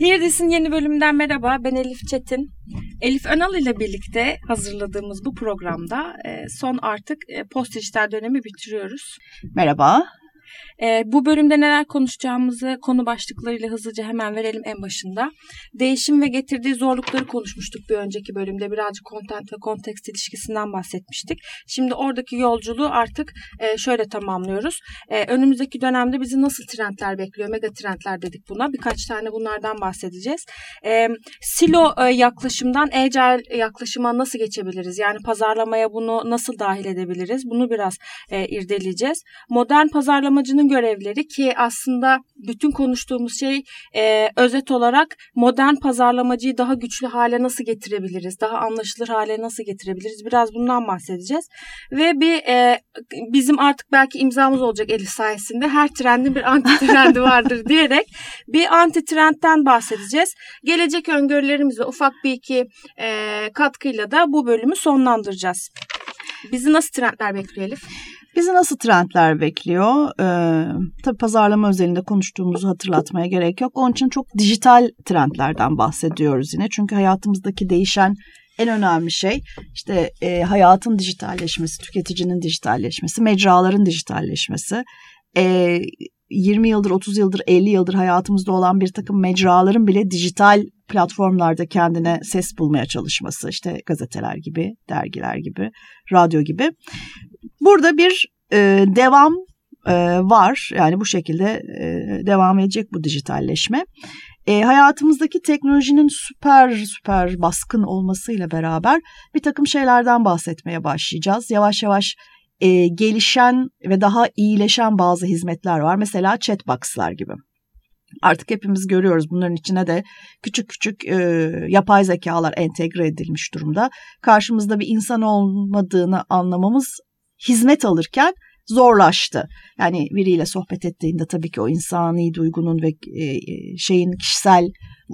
Neredeysin yeni bölümünden merhaba. Ben Elif Çetin. Elif Önal ile birlikte hazırladığımız bu programda e, son artık e, post dijital dönemi bitiriyoruz. Merhaba. E, bu bölümde neler konuşacağımızı konu başlıklarıyla hızlıca hemen verelim en başında. Değişim ve getirdiği zorlukları konuşmuştuk bir önceki bölümde. Birazcık content ve kontekst ilişkisinden bahsetmiştik. Şimdi oradaki yolculuğu artık e, şöyle tamamlıyoruz. E, önümüzdeki dönemde bizi nasıl trendler bekliyor? Mega trendler dedik buna. Birkaç tane bunlardan bahsedeceğiz. E, silo e, yaklaşımdan agile yaklaşıma nasıl geçebiliriz? Yani pazarlamaya bunu nasıl dahil edebiliriz? Bunu biraz e, irdeleyeceğiz. Modern pazarlamacının görevleri ki aslında bütün konuştuğumuz şey e, özet olarak modern pazarlamacıyı daha güçlü hale nasıl getirebiliriz? Daha anlaşılır hale nasıl getirebiliriz? Biraz bundan bahsedeceğiz. Ve bir e, bizim artık belki imzamız olacak Elif sayesinde her trendin bir anti trendi vardır diyerek bir anti trendten bahsedeceğiz. Gelecek öngörülerimizle ufak bir iki e, katkıyla da bu bölümü sonlandıracağız. Bizi nasıl trendler bekliyor Elif? Bizi nasıl trendler bekliyor? Ee, tabii pazarlama özelinde konuştuğumuzu hatırlatmaya gerek yok. Onun için çok dijital trendlerden bahsediyoruz yine. Çünkü hayatımızdaki değişen en önemli şey işte e, hayatın dijitalleşmesi, tüketicinin dijitalleşmesi, mecraların dijitalleşmesi. E, 20 yıldır, 30 yıldır, 50 yıldır hayatımızda olan bir takım mecraların bile dijital platformlarda kendine ses bulmaya çalışması. işte gazeteler gibi, dergiler gibi, radyo gibi. Burada bir e, devam e, var. Yani bu şekilde e, devam edecek bu dijitalleşme. E, hayatımızdaki teknolojinin süper süper baskın olmasıyla beraber bir takım şeylerden bahsetmeye başlayacağız. Yavaş yavaş e, gelişen ve daha iyileşen bazı hizmetler var. Mesela chatbox'lar gibi. Artık hepimiz görüyoruz bunların içine de küçük küçük e, yapay zekalar entegre edilmiş durumda. Karşımızda bir insan olmadığını anlamamız hizmet alırken zorlaştı. Yani biriyle sohbet ettiğinde tabii ki o insani duygunun ve e, e, şeyin kişisel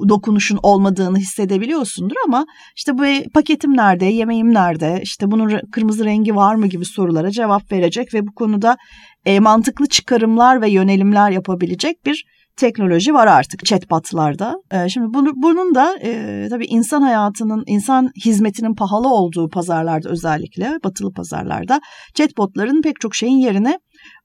dokunuşun olmadığını hissedebiliyorsundur ama işte bu paketim nerede, yemeğim nerede, işte bunun kırmızı rengi var mı gibi sorulara cevap verecek ve bu konuda e, mantıklı çıkarımlar ve yönelimler yapabilecek bir teknoloji var artık chatbotlarda. E, şimdi bunu, bunun da e, tabii insan hayatının, insan hizmetinin pahalı olduğu pazarlarda özellikle batılı pazarlarda chatbotların pek çok şeyin yerine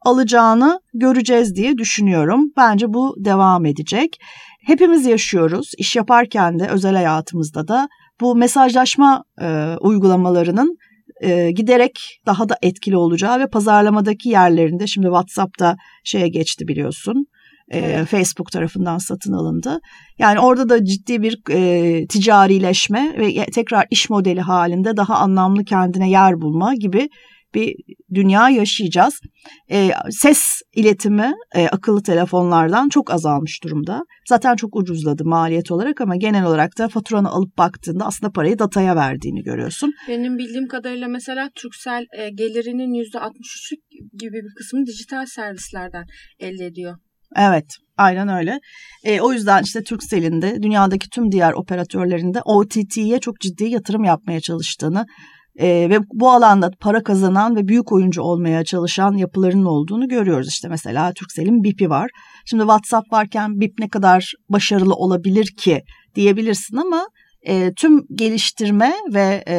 alacağını göreceğiz diye düşünüyorum. Bence bu devam edecek. Hepimiz yaşıyoruz. İş yaparken de özel hayatımızda da bu mesajlaşma e, uygulamalarının e, giderek daha da etkili olacağı ve pazarlamadaki yerlerinde şimdi WhatsApp'ta şeye geçti biliyorsun e, Facebook tarafından satın alındı. Yani orada da ciddi bir e, ticarileşme ve tekrar iş modeli halinde daha anlamlı kendine yer bulma gibi bir dünya yaşayacağız. E, ses iletimi e, akıllı telefonlardan çok azalmış durumda. Zaten çok ucuzladı maliyet olarak ama genel olarak da faturanı alıp baktığında aslında parayı dataya verdiğini görüyorsun. Benim bildiğim kadarıyla mesela Turkcell e, gelirinin %63'ü gibi bir kısmını dijital servislerden elde ediyor. Evet, aynen öyle. E, o yüzden işte Turkcell'in de dünyadaki tüm diğer operatörlerin de OTT'ye çok ciddi yatırım yapmaya çalıştığını e, ve bu alanda para kazanan ve büyük oyuncu olmaya çalışan yapılarının olduğunu görüyoruz. İşte mesela Turkcell'in BIP'i var. Şimdi WhatsApp varken BIP ne kadar başarılı olabilir ki diyebilirsin ama e, tüm geliştirme ve e,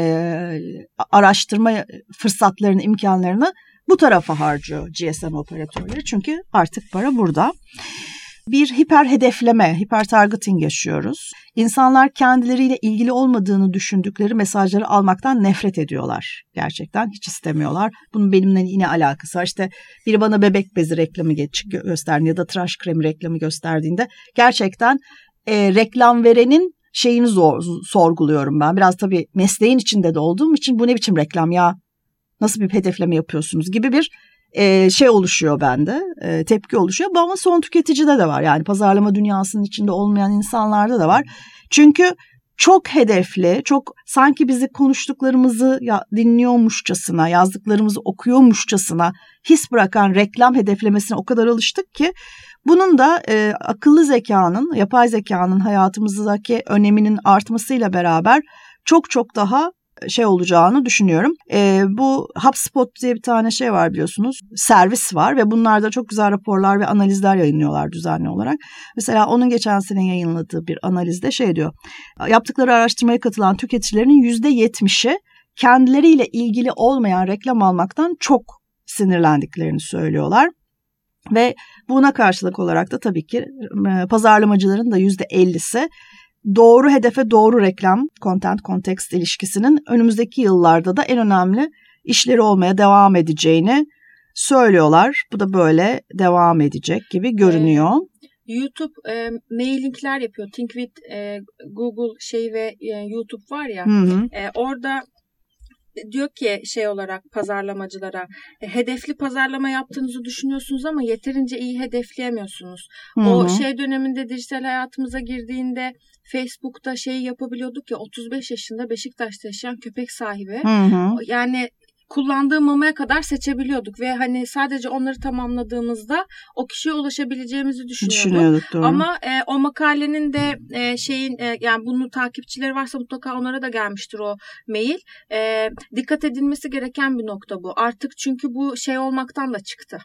araştırma fırsatlarını, imkanlarını bu tarafa harcıyor GSM operatörleri. Çünkü artık para burada. Bir hiper hedefleme, hiper targeting yaşıyoruz. İnsanlar kendileriyle ilgili olmadığını düşündükleri mesajları almaktan nefret ediyorlar. Gerçekten hiç istemiyorlar. Bunun benimle yine alakası var. İşte biri bana bebek bezi reklamı gösterdiğinde ya da tıraş kremi reklamı gösterdiğinde gerçekten e, reklam verenin şeyini zor, sorguluyorum ben. Biraz tabii mesleğin içinde de olduğum için bu ne biçim reklam ya Nasıl bir hedefleme yapıyorsunuz gibi bir e, şey oluşuyor bende. E, tepki oluşuyor. Bu ama son tüketicide de var. Yani pazarlama dünyasının içinde olmayan insanlarda da var. Çünkü çok hedefli, çok sanki bizi konuştuklarımızı ya, dinliyormuşçasına, yazdıklarımızı okuyormuşçasına his bırakan reklam hedeflemesine o kadar alıştık ki bunun da e, akıllı zekanın, yapay zekanın hayatımızdaki öneminin artmasıyla beraber çok çok daha şey olacağını düşünüyorum. E, bu HubSpot diye bir tane şey var biliyorsunuz. Servis var ve bunlarda çok güzel raporlar ve analizler yayınlıyorlar düzenli olarak. Mesela onun geçen sene yayınladığı bir analizde şey diyor. Yaptıkları araştırmaya katılan tüketicilerin %70'i kendileriyle ilgili olmayan reklam almaktan çok sinirlendiklerini söylüyorlar. Ve buna karşılık olarak da tabii ki pazarlamacıların da %50'si doğru hedefe doğru reklam, content context ilişkisinin önümüzdeki yıllarda da en önemli işleri olmaya devam edeceğini söylüyorlar. Bu da böyle devam edecek gibi görünüyor. Ee, YouTube e, mailinkler yapıyor. Think with e, Google şey ve e, YouTube var ya. Hı hı. E, orada diyor ki şey olarak pazarlamacılara e, hedefli pazarlama yaptığınızı düşünüyorsunuz ama yeterince iyi hedefleyemiyorsunuz. Hı-hı. O şey döneminde dijital hayatımıza girdiğinde Facebook'ta şey yapabiliyorduk ya 35 yaşında Beşiktaş'ta yaşayan köpek sahibi. Hı-hı. Yani kullandığı mamaya kadar seçebiliyorduk ve hani sadece onları tamamladığımızda o kişiye ulaşabileceğimizi düşünüyorduk. Düşünüyorduk doğru. Ama e, o makalenin de e, şeyin e, yani bunu takipçileri varsa mutlaka onlara da gelmiştir o mail. E, dikkat edilmesi gereken bir nokta bu. Artık çünkü bu şey olmaktan da çıktı.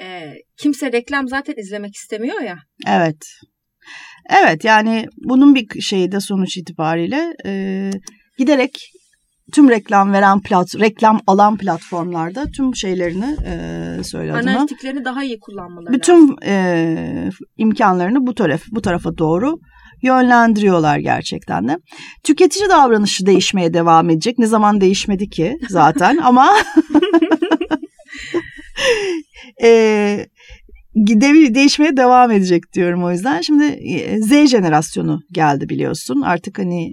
E, kimse reklam zaten izlemek istemiyor ya. Evet. Evet yani bunun bir şeyi de sonuç itibariyle e, giderek tüm reklam veren plat, reklam alan platformlarda tüm şeylerini e, söyle Analitiklerini daha iyi kullanmaları Bütün e, imkanlarını bu taraf bu tarafa doğru yönlendiriyorlar gerçekten de. Tüketici davranışı değişmeye devam edecek. Ne zaman değişmedi ki zaten ama e, değişmeye devam edecek diyorum o yüzden. Şimdi e, Z jenerasyonu geldi biliyorsun. Artık hani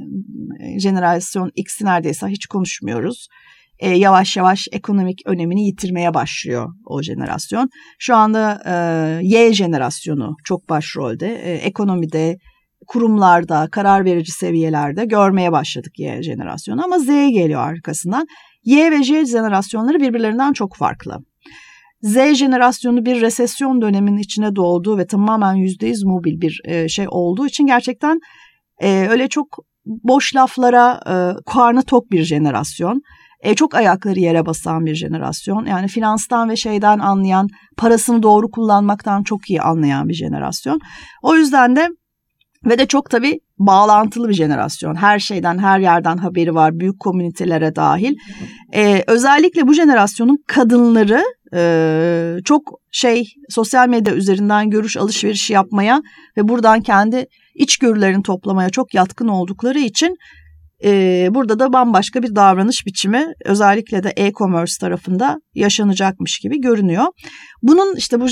e, jenerasyon X'i neredeyse hiç konuşmuyoruz. E, yavaş yavaş ekonomik önemini yitirmeye başlıyor o jenerasyon. Şu anda e, Y jenerasyonu çok başrolde. E, ekonomide, kurumlarda, karar verici seviyelerde görmeye başladık Y jenerasyonu ama Z geliyor arkasından. Y ve J jenerasyonları birbirlerinden çok farklı. Z jenerasyonu bir resesyon döneminin içine doğduğu ve tamamen %100 mobil bir e, şey olduğu için gerçekten e, öyle çok boş laflara e, karnı tok bir jenerasyon. E, çok ayakları yere basan bir jenerasyon. Yani finanstan ve şeyden anlayan, parasını doğru kullanmaktan çok iyi anlayan bir jenerasyon. O yüzden de ve de çok tabii bağlantılı bir jenerasyon. Her şeyden, her yerden haberi var. Büyük komünitelere dahil. Ee, özellikle bu jenerasyonun kadınları e, çok şey sosyal medya üzerinden görüş alışverişi yapmaya ve buradan kendi içgörülerini toplamaya çok yatkın oldukları için e, burada da bambaşka bir davranış biçimi özellikle de e-commerce tarafında yaşanacakmış gibi görünüyor. Bunun işte bu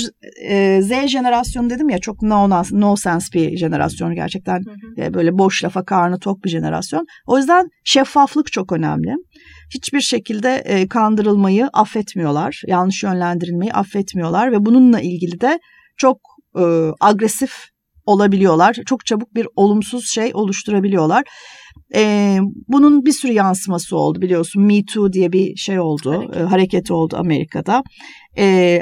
e, Z jenerasyonu dedim ya çok no, no sense bir jenerasyon gerçekten hı hı. E, böyle boş lafa karnı tok bir jenerasyon. O yüzden şeffaflık çok önemli. Hiçbir şekilde e, kandırılmayı affetmiyorlar, yanlış yönlendirilmeyi affetmiyorlar ve bununla ilgili de çok e, agresif olabiliyorlar. Çok çabuk bir olumsuz şey oluşturabiliyorlar. E, bunun bir sürü yansıması oldu biliyorsun. Me Too diye bir şey oldu, hareket, e, hareket oldu Amerika'da. E,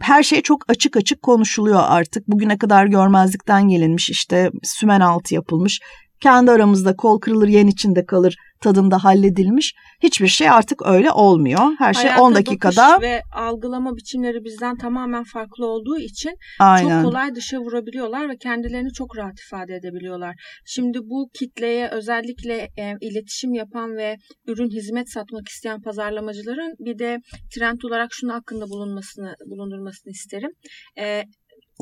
her şey çok açık açık konuşuluyor artık. Bugüne kadar görmezlikten gelinmiş işte sümen altı yapılmış. Kendi aramızda kol kırılır yen içinde kalır tadında halledilmiş. Hiçbir şey artık öyle olmuyor. Her şey Hayata 10 dakikada. ve algılama biçimleri bizden tamamen farklı olduğu için Aynen. çok kolay dışa vurabiliyorlar ve kendilerini çok rahat ifade edebiliyorlar. Şimdi bu kitleye özellikle e, iletişim yapan ve ürün hizmet satmak isteyen pazarlamacıların bir de trend olarak şunu hakkında bulunmasını bulundurmasını isterim. E,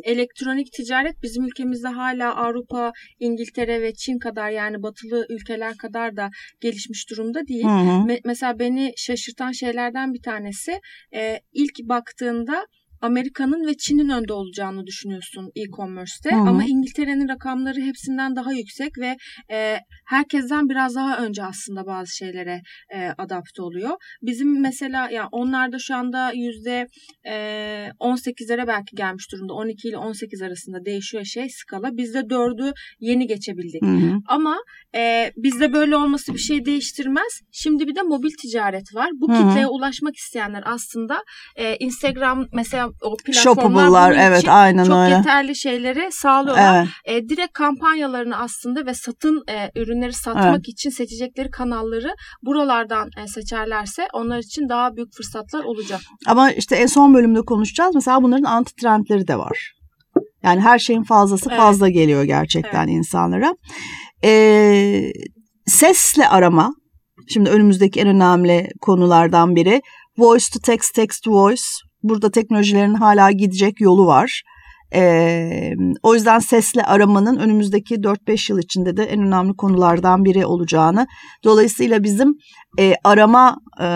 elektronik ticaret bizim ülkemizde hala Avrupa, İngiltere ve Çin kadar yani batılı ülkeler kadar da gelişmiş durumda değil. Hı hı. Me- mesela beni şaşırtan şeylerden bir tanesi e, ilk baktığında Amerika'nın ve Çin'in önde olacağını düşünüyorsun e-commerce'te. Hı-hı. Ama İngiltere'nin rakamları hepsinden daha yüksek ve e, herkesten biraz daha önce aslında bazı şeylere e, adapte oluyor. Bizim mesela ya yani onlarda şu anda yüzde e, 18'lere belki gelmiş durumda. 12 ile 18 arasında değişiyor şey skala. Bizde 4'ü yeni geçebildik. Hı-hı. Ama e, bizde böyle olması bir şey değiştirmez. Şimdi bir de mobil ticaret var. Bu Hı-hı. kitleye ulaşmak isteyenler aslında e, Instagram mesela o platformlar evet aynen çok öyle. yeterli şeyleri sağlıyorlar. Evet. E, direkt kampanyalarını aslında ve satın e, ürünleri satmak Evet. için seçecekleri kanalları buralardan e, seçerlerse onlar için daha büyük fırsatlar olacak. Ama işte en son bölümde konuşacağız. Mesela bunların anti trendleri de var. Yani her şeyin fazlası Evet. fazla geliyor gerçekten insanlara. Ee, sesle arama. Şimdi önümüzdeki en önemli konulardan biri. Voice to text, text to voice. Burada teknolojilerin hala gidecek yolu var. Ee, o yüzden sesle aramanın önümüzdeki 4-5 yıl içinde de en önemli konulardan biri olacağını. Dolayısıyla bizim e, arama e,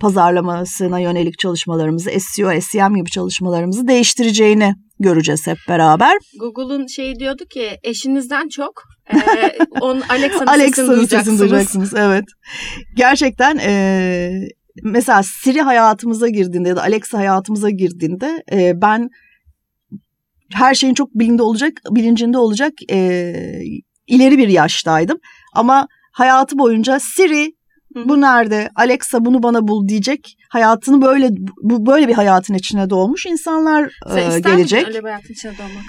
pazarlamasına yönelik çalışmalarımızı, SEO, SEM gibi çalışmalarımızı değiştireceğini göreceğiz hep beraber. Google'un şey diyordu ki eşinizden çok e, on Alexa'nın sesini duyacaksınız. sesini duyacaksınız. Evet. Gerçekten e, mesela Siri hayatımıza girdiğinde ya da Alexa hayatımıza girdiğinde e, ben her şeyin çok bilinde olacak, bilincinde olacak e, ileri bir yaştaydım. Ama hayatı boyunca Siri bu nerede? Alexa bunu bana bul diyecek. Hayatını böyle bu böyle bir hayatın içine doğmuş insanlar Sen e, gelecek. öyle bir hayatın içine doğmak?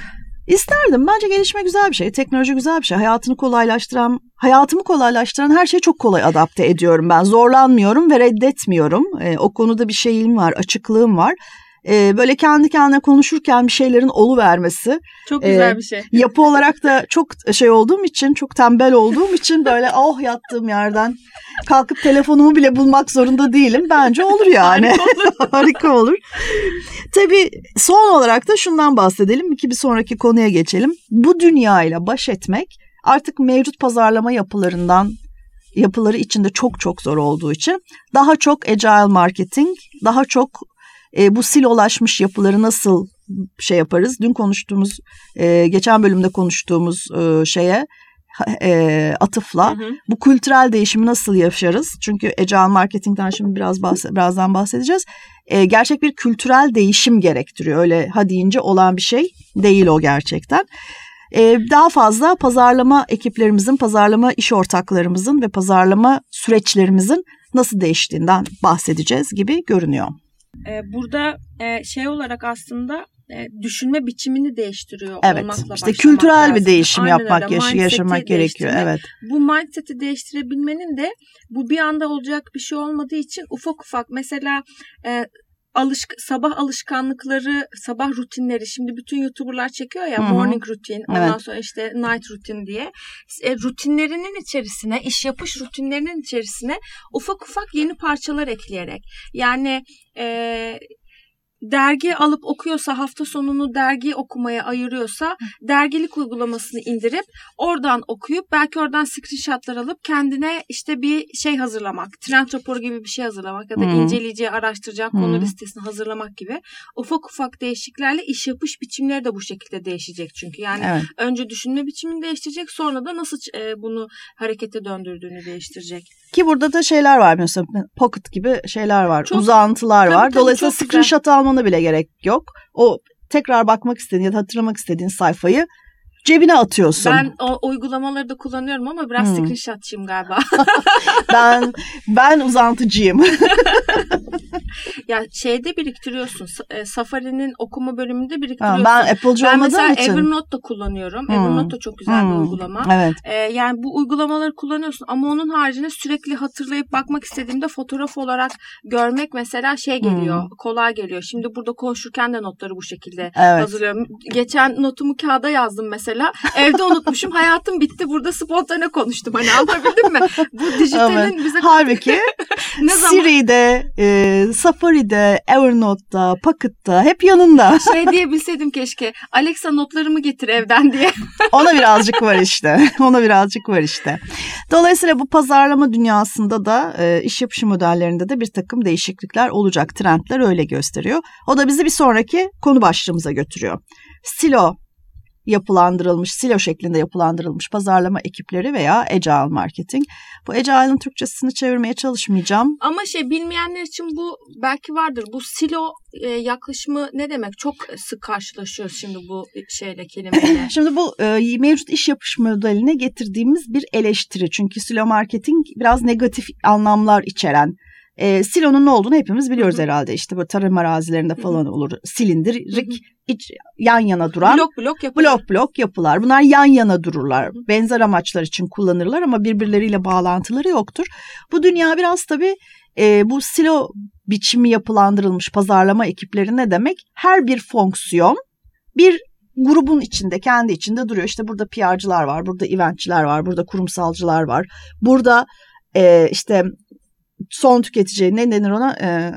İsterdim. Bence gelişme güzel bir şey. Teknoloji güzel bir şey. Hayatını kolaylaştıran, hayatımı kolaylaştıran her şeyi çok kolay adapte ediyorum ben. Zorlanmıyorum ve reddetmiyorum. Ee, o konuda bir şeyim var, açıklığım var. Ee, böyle kendi kendine konuşurken bir şeylerin olu vermesi. Çok güzel Ee, bir şey. Yapı olarak da çok şey olduğum için, çok tembel olduğum için böyle oh yattığım yerden kalkıp telefonumu bile bulmak zorunda değilim. Bence olur yani. Harika olur. Tabii son olarak da şundan bahsedelim ki bir sonraki konuya geçelim. Bu dünyayla baş etmek artık mevcut pazarlama yapılarından yapıları içinde çok çok zor olduğu için daha çok agile marketing, daha çok e, bu silolaşmış yapıları nasıl şey yaparız? Dün konuştuğumuz, e, geçen bölümde konuştuğumuz e, şeye e, atıfla Hı hı. bu kültürel değişimi nasıl yaşarız? Çünkü agile marketingten şimdi biraz bahse- birazdan bahsedeceğiz. E, gerçek bir kültürel değişim gerektiriyor. Öyle ha deyince olan bir şey değil o gerçekten. E, daha fazla pazarlama ekiplerimizin, pazarlama iş ortaklarımızın ve pazarlama süreçlerimizin nasıl değiştiğinden bahsedeceğiz gibi görünüyor. E, burada e, şey olarak aslında e, düşünme biçimini değiştiriyor Evet. olmakla işte kültürel lazım. bir değişim Aynen yapmak, öyle. yaş- yaşamak gerekiyor. Evet. Bu mindset'i değiştirebilmenin de bu bir anda olacak bir şey olmadığı için ufak ufak mesela e, alışk sabah alışkanlıkları, sabah rutinleri şimdi bütün YouTuber'lar çekiyor ya Hı hı. morning routine, ondan Evet. sonra işte night routine diye. E, rutinlerinin içerisine, iş yapış rutinlerinin içerisine ufak ufak yeni parçalar ekleyerek yani e, dergi alıp okuyorsa hafta sonunu dergi okumaya ayırıyorsa dergilik uygulamasını indirip oradan okuyup belki oradan screenshotlar alıp kendine işte bir şey hazırlamak, trend raporu gibi bir şey hazırlamak ya da Hı. inceleyeceği, araştıracağı konu listesini hazırlamak gibi ufak ufak değişikliklerle iş yapış biçimleri de bu şekilde değişecek çünkü. Yani Evet. önce düşünme biçimini değiştirecek sonra da nasıl e, bunu harekete döndürdüğünü değiştirecek. Ki burada da şeyler var mesela pocket gibi şeyler var. Çok- uzantılar Tabii, var. tabii, Dolayısıyla screenshot almana bile gerek yok. O tekrar bakmak istediğin ya da hatırlamak istediğin sayfayı cebine atıyorsun. Ben o uygulamaları da kullanıyorum ama biraz Hmm. screenshotçıyım galiba. ben ben uzantıcıyım. ya şeyde biriktiriyorsun. E, Safari'nin okuma bölümünde Ha, biriktiriyorsun. ben Apple'cı Ben olmadığım mesela için. Evernote da kullanıyorum. Hmm. Evernote da çok güzel bir Hmm. uygulama. Evet. Ee, yani bu uygulamaları kullanıyorsun ama onun haricinde sürekli hatırlayıp bakmak istediğimde fotoğraf olarak görmek mesela şey geliyor, Hmm. kolay geliyor. Şimdi burada konuşurken de notları bu şekilde Evet. hazırlıyorum. Geçen notumu kağıda yazdım mesela. Evde unutmuşum. Hayatım bitti. Burada spontane konuştum. Hani anlatabildim mi? Bu dijitalin Evet. bize Halbuki ne zaman Siri'de, e, Safari'de, Evernote'da, Pocket'ta hep yanında. şey diyebilseydim keşke. Alexa notlarımı getir evden diye. Ona birazcık var işte. Ona birazcık var işte. Dolayısıyla bu pazarlama dünyasında da e, iş yapışı modellerinde de bir takım değişiklikler olacak. Trendler öyle gösteriyor. O da bizi bir sonraki konu başlığımıza götürüyor. Silo yapılandırılmış, silo şeklinde yapılandırılmış pazarlama ekipleri veya agile marketing. Bu agile'ın Türkçesini çevirmeye çalışmayacağım. Ama şey bilmeyenler için bu belki vardır. Bu silo e, yaklaşımı ne demek? Çok sık karşılaşıyoruz şimdi bu şeyle kelimeyle. Şimdi bu e, mevcut iş yapış modeline getirdiğimiz bir eleştiri. Çünkü silo marketing biraz negatif anlamlar içeren E, silonun ne olduğunu hepimiz biliyoruz Hı-hı. herhalde. İşte bu tarım arazilerinde falan Hı-hı. olur. Silindirik iç, yan yana duran blok blok yapılar. Blok blok yapılar. Bunlar yan yana dururlar. Hı-hı. Benzer amaçlar için kullanırlar ama birbirleriyle bağlantıları yoktur. Bu dünya biraz tabii e, bu silo biçimi yapılandırılmış pazarlama ekipleri ne demek? Her bir fonksiyon bir grubun içinde, kendi içinde duruyor. İşte burada PR'cılar var, burada eventçiler var, burada kurumsalcılar var. Burada e, işte son tüketici ne denir ona e,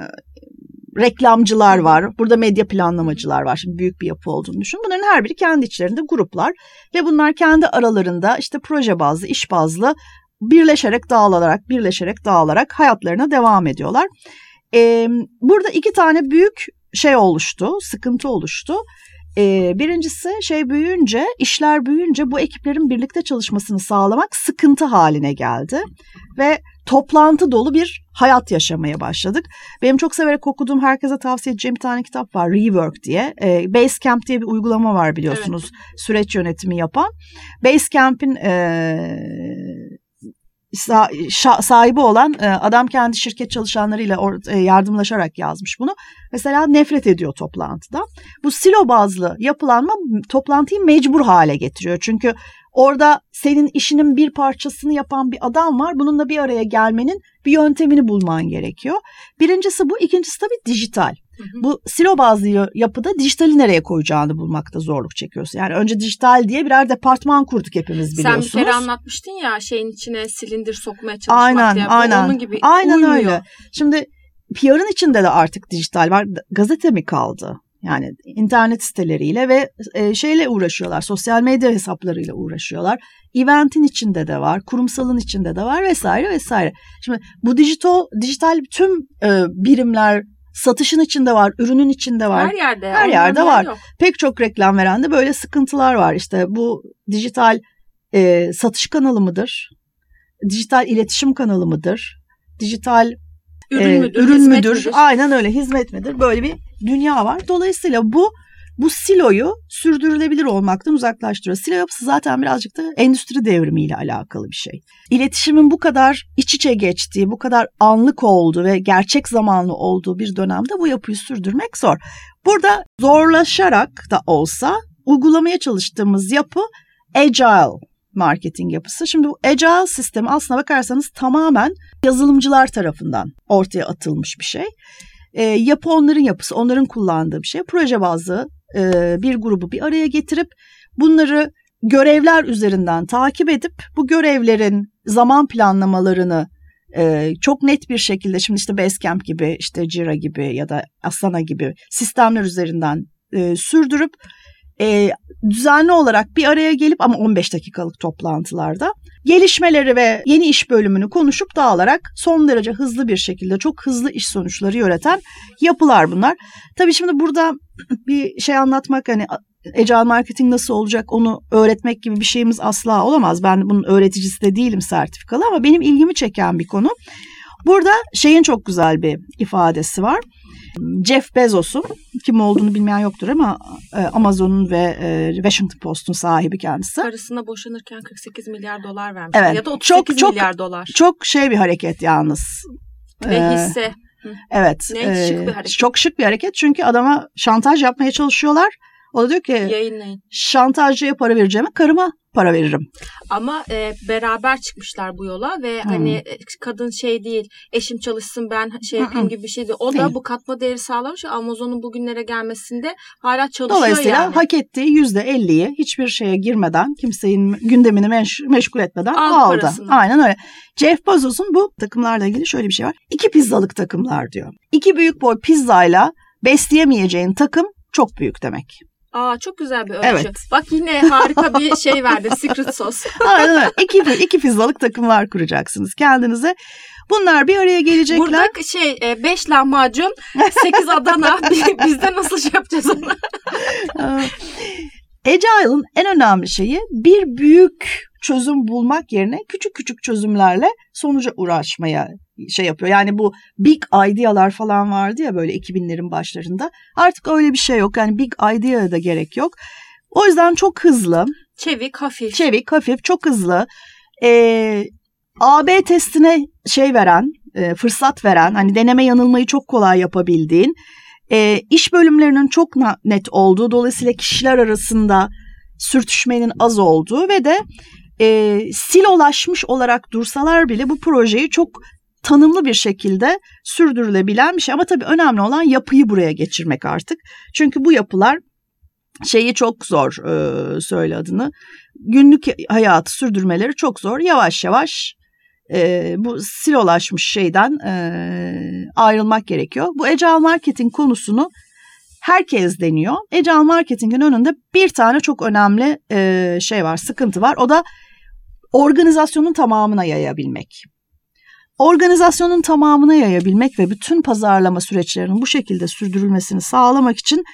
reklamcılar var. Burada medya planlamacılar var. Şimdi büyük bir yapı olduğunu düşün. Bunların her biri kendi içlerinde gruplar ve bunlar kendi aralarında işte proje bazlı, iş bazlı birleşerek dağılarak, birleşerek dağılarak hayatlarına devam ediyorlar. Ee, burada iki tane büyük şey oluştu, sıkıntı oluştu. Ee, birincisi şey büyüyünce, işler büyüyünce bu ekiplerin birlikte çalışmasını sağlamak sıkıntı haline geldi. Ve toplantı dolu bir hayat yaşamaya başladık. Benim çok severek okuduğum, herkese tavsiye edeceğim bir tane kitap var, Rework diye. E, Basecamp diye bir uygulama var biliyorsunuz, evet. süreç yönetimi yapan. Basecamp'in e, sahibi olan e, adam kendi şirket çalışanlarıyla e, yardımlaşarak yazmış bunu. Mesela nefret ediyor toplantıda. Bu silo bazlı yapılanma toplantıyı mecbur hale getiriyor. Çünkü orada senin işinin bir parçasını yapan bir adam var. Bununla bir araya gelmenin bir yöntemini bulman gerekiyor. Birincisi bu, ikincisi tabii dijital. Bu silo bazlı yapıda dijitali nereye koyacağını bulmakta zorluk çekiyorsun. Yani önce dijital diye birer departman kurduk hepimiz biliyorsunuz. Sen bir kere anlatmıştın ya şeyin içine silindir sokmaya çalışmak aynen, diye. Aynen, onun gibi aynen uymuyor. öyle. Şimdi PR'ın içinde de artık dijital var. Gazete mi kaldı? Yani internet siteleriyle ve e, şeyle uğraşıyorlar. Sosyal medya hesaplarıyla uğraşıyorlar. Eventin içinde de var, kurumsalın içinde de var vesaire vesaire. Şimdi bu dijital dijital tüm e, birimler satışın içinde var, ürünün içinde var. Her yerde. Her yerde var. Yok. Pek çok reklam veren de böyle sıkıntılar var. İşte bu dijital e, satış kanalı mıdır? Dijital iletişim kanalı mıdır? Dijital ürün e, müdür? Ürün müdür? müdür? Aynen öyle hizmet midir? Böyle bir dünya var. Dolayısıyla bu bu siloyu sürdürülebilir olmaktan uzaklaştırıyor. Silo yapısı zaten birazcık da endüstri devrimiyle alakalı bir şey. İletişimin bu kadar iç içe geçtiği, bu kadar anlık olduğu ve gerçek zamanlı olduğu bir dönemde bu yapıyı sürdürmek zor. Burada zorlaşarak da olsa uygulamaya çalıştığımız yapı agile marketing yapısı. Şimdi bu agile sistemi aslına bakarsanız tamamen yazılımcılar tarafından ortaya atılmış bir şey. E, yapı onların yapısı, onların kullandığı bir şey. Proje bazlı e, bir grubu bir araya getirip bunları görevler üzerinden takip edip bu görevlerin zaman planlamalarını e, çok net bir şekilde şimdi işte Basecamp gibi işte Jira gibi ya da Asana gibi sistemler üzerinden e, sürdürüp e, düzenli olarak bir araya gelip ama 15 dakikalık toplantılarda gelişmeleri ve yeni iş bölümünü konuşup dağılarak son derece hızlı bir şekilde çok hızlı iş sonuçları üreten yapılar bunlar. Tabii şimdi burada bir şey anlatmak hani Agile marketing nasıl olacak onu öğretmek gibi bir şeyimiz asla olamaz. Ben bunun öğreticisi de değilim sertifikalı ama benim ilgimi çeken bir konu. Burada şeyin çok güzel bir ifadesi var. Jeff Bezos'un kim olduğunu bilmeyen yoktur ama e, Amazon'un ve e, Washington Post'un sahibi kendisi. Karısına boşanırken 48 milyar dolar vermiş. Evet. Ya da 38 çok, milyar dolar. Çok şey bir hareket yalnız. Ve ee, hisse. Evet. Ne, e, şık bir hareket. Çok şık bir hareket çünkü adama şantaj yapmaya çalışıyorlar. O da diyor ki Yayınlayın. şantajcıya para vereceğime karıma para veririm. Ama e, beraber çıkmışlar bu yola ve hmm. hani e, kadın şey değil eşim çalışsın ben şey yapayım gibi bir şey değil. O da bu katma değeri sağlamış. Amazon'un bugünlere gelmesinde hala çalışıyor Dolayısıyla yani. hak ettiği yüzde elliyi hiçbir şeye girmeden kimsenin gündemini meş- meşgul etmeden Al aldı. Parasını. Aynen öyle. Jeff Bezos'un bu takımlarla ilgili şöyle bir şey var. İki pizzalık takımlar diyor. İki büyük boy pizzayla besleyemeyeceğin takım çok büyük demek. Aa çok güzel bir ölçü. Evet. Bak yine harika bir şey verdi. Secret sos. Aynen öyle. İki, iki pizzalık takımlar kuracaksınız kendinize. Bunlar bir araya gelecekler. Burada şey e, beş lahmacun, sekiz Adana. Bizde nasıl şey yapacağız onu? Agile'ın en önemli şeyi bir büyük çözüm bulmak yerine küçük küçük çözümlerle sonuca uğraşmaya şey yapıyor. Yani bu big idealar falan vardı ya böyle 2000'lerin başlarında. Artık öyle bir şey yok. Yani big idea'ya da gerek yok. O yüzden çok hızlı. Çevik, hafif. Çevik, hafif, çok hızlı. Ee, AB testine şey veren, e, fırsat veren, hani deneme yanılmayı çok kolay yapabildiğin, e, iş bölümlerinin çok net olduğu, dolayısıyla kişiler arasında sürtüşmenin az olduğu ve de e, silolaşmış olarak dursalar bile bu projeyi çok tanımlı bir şekilde sürdürülebilen bir şey. Ama tabii önemli olan yapıyı buraya geçirmek artık. Çünkü bu yapılar şeyi çok zor e, söyle adını. Günlük hayatı sürdürmeleri çok zor. Yavaş yavaş e, bu silolaşmış şeyden e, ayrılmak gerekiyor. Bu agile marketing konusunu herkes deniyor. Agile marketingin önünde bir tane çok önemli e, şey var, sıkıntı var. O da organizasyonun tamamına yayabilmek. Organizasyonun tamamına yayabilmek ve bütün pazarlama süreçlerinin bu şekilde sürdürülmesini sağlamak için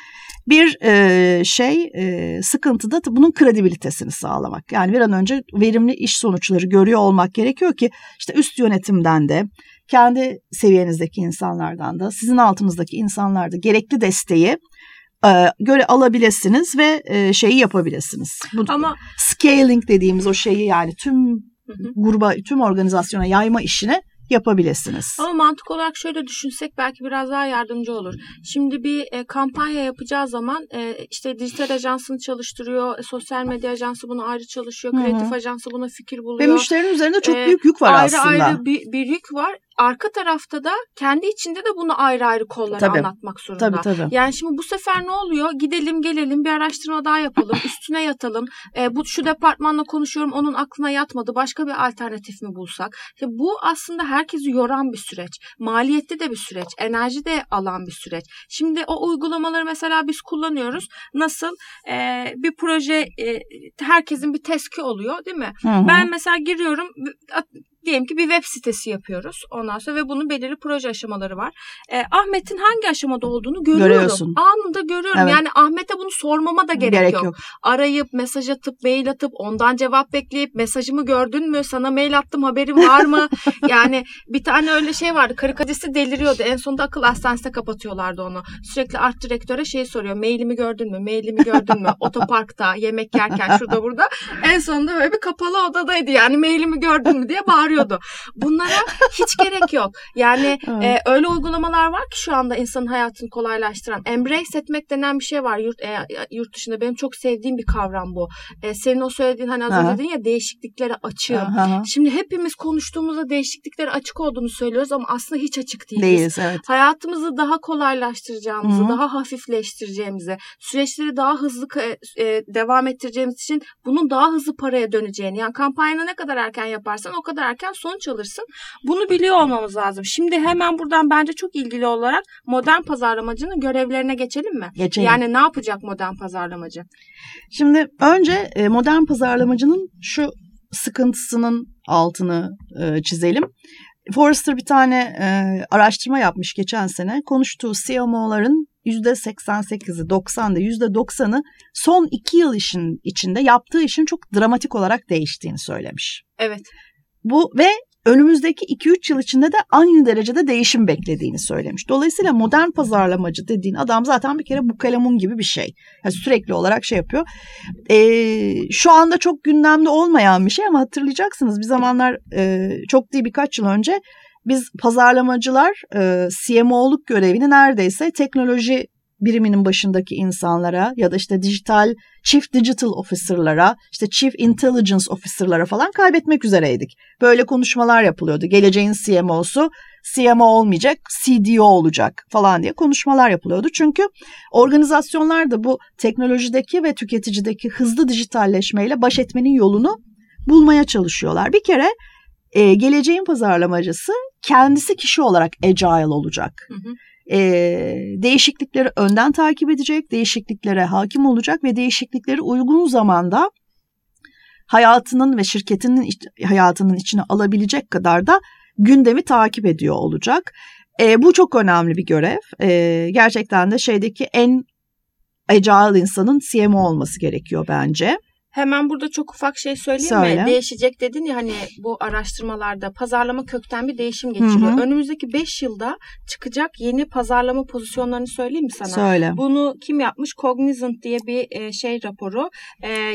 bir e, şey e, sıkıntı da bunun kredibilitesini sağlamak. Yani bir an önce verimli iş sonuçları görüyor olmak gerekiyor ki işte üst yönetimden de kendi seviyenizdeki insanlardan da sizin altınızdaki insanlarda gerekli desteği e, göre alabilirsiniz ve e, şeyi yapabilirsiniz. Bu, Ama scaling dediğimiz o şeyi yani tüm gruba, tüm organizasyona yayma işini yapabilirsiniz. Ama mantık olarak şöyle düşünsek belki biraz daha yardımcı olur. Şimdi bir e, kampanya yapacağı zaman e, işte dijital ajansını çalıştırıyor, e, sosyal medya ajansı bunu ayrı çalışıyor, kreatif Hı-hı. ajansı buna fikir buluyor. Ve müşterinin üzerinde çok e, büyük yük var ayrı aslında. Ayrı ayrı bir, bir yük var arka tarafta da kendi içinde de bunu ayrı ayrı kollara tabii. anlatmak zorunda. Tabii, tabii. Yani şimdi bu sefer ne oluyor? Gidelim gelelim bir araştırma daha yapalım. üstüne yatalım. E, bu şu departmanla konuşuyorum onun aklına yatmadı. Başka bir alternatif mi bulsak? İşte bu aslında herkesi yoran bir süreç. Maliyetli de bir süreç. Enerji de alan bir süreç. Şimdi o uygulamaları mesela biz kullanıyoruz. Nasıl? E, bir proje e, herkesin bir teski oluyor değil mi? Hı hı. Ben mesela giriyorum diyelim ki bir web sitesi yapıyoruz ondan sonra ve bunun belirli proje aşamaları var. E, Ahmet'in hangi aşamada olduğunu görüyorum. Görüyorsun. Anında görüyorum. Evet. Yani Ahmet'e bunu sormama da gerek, gerek yok. yok. Arayıp mesaj atıp mail atıp ondan cevap bekleyip mesajımı gördün mü? Sana mail attım haberin var mı? yani bir tane öyle şey vardı. Karikadisi deliriyordu. En sonunda akıl hastanesine kapatıyorlardı onu. Sürekli art direktöre şey soruyor. Mailimi gördün mü? Mailimi gördün mü? Otoparkta, yemek yerken şurada burada. En sonunda böyle bir kapalı odadaydı. Yani mailimi gördün mü diye bağırıyor oluyordu. Bunlara hiç gerek yok. Yani e, öyle uygulamalar var ki şu anda insanın hayatını kolaylaştıran. Embrace etmek denen bir şey var yurt, e, yurt dışında. Benim çok sevdiğim bir kavram bu. E, senin o söylediğin hani az önce dedin ya değişikliklere açığım. Aha. Şimdi hepimiz konuştuğumuzda değişikliklere açık olduğunu söylüyoruz ama aslında hiç açık değiliz. Değiliz evet. Hayatımızı daha kolaylaştıracağımızı, Hı-hı. daha hafifleştireceğimizi, süreçleri daha hızlı e, devam ettireceğimiz için bunun daha hızlı paraya döneceğini. Yani kampanyanı ne kadar erken yaparsan o kadar erken sonuç alırsın. Bunu biliyor olmamız lazım. Şimdi hemen buradan bence çok ilgili olarak modern pazarlamacının görevlerine geçelim mi? Geçelim. Yani ne yapacak modern pazarlamacı? Şimdi önce e, modern pazarlamacının şu sıkıntısının altını e, çizelim. Forrester bir tane e, araştırma yapmış geçen sene. Konuştuğu CMO'ların %88'i, 90'da %90'ı son iki yıl işin içinde yaptığı işin çok dramatik olarak değiştiğini söylemiş. Evet. Bu ve önümüzdeki 2-3 yıl içinde de aynı derecede değişim beklediğini söylemiş. Dolayısıyla modern pazarlamacı dediğin adam zaten bir kere bu kalemun gibi bir şey. Yani sürekli olarak şey yapıyor. Ee, şu anda çok gündemde olmayan bir şey ama hatırlayacaksınız bir zamanlar e, çok değil birkaç yıl önce biz pazarlamacılar e, CMO'luk görevini neredeyse teknoloji biriminin başındaki insanlara ya da işte dijital Chief Digital Officer'lara, işte Chief Intelligence Officer'lara falan kaybetmek üzereydik. Böyle konuşmalar yapılıyordu. Geleceğin CMO'su CMO olmayacak, CDO olacak falan diye konuşmalar yapılıyordu. Çünkü organizasyonlar da bu teknolojideki ve tüketicideki hızlı dijitalleşmeyle baş etmenin yolunu bulmaya çalışıyorlar. Bir kere e, geleceğin pazarlamacısı kendisi kişi olarak agile olacak. Hı hı e, değişiklikleri önden takip edecek, değişikliklere hakim olacak ve değişiklikleri uygun zamanda hayatının ve şirketinin hayatının içine alabilecek kadar da gündemi takip ediyor olacak. E, bu çok önemli bir görev. E, gerçekten de şeydeki en agile insanın CMO olması gerekiyor bence. Hemen burada çok ufak şey söyleyeyim Söyle. mi? Değişecek dedin ya hani bu araştırmalarda pazarlama kökten bir değişim geçiriyor. Hı hı. Önümüzdeki 5 yılda çıkacak yeni pazarlama pozisyonlarını söyleyeyim mi sana? Söyle. Bunu kim yapmış? Cognizant diye bir e, şey raporu.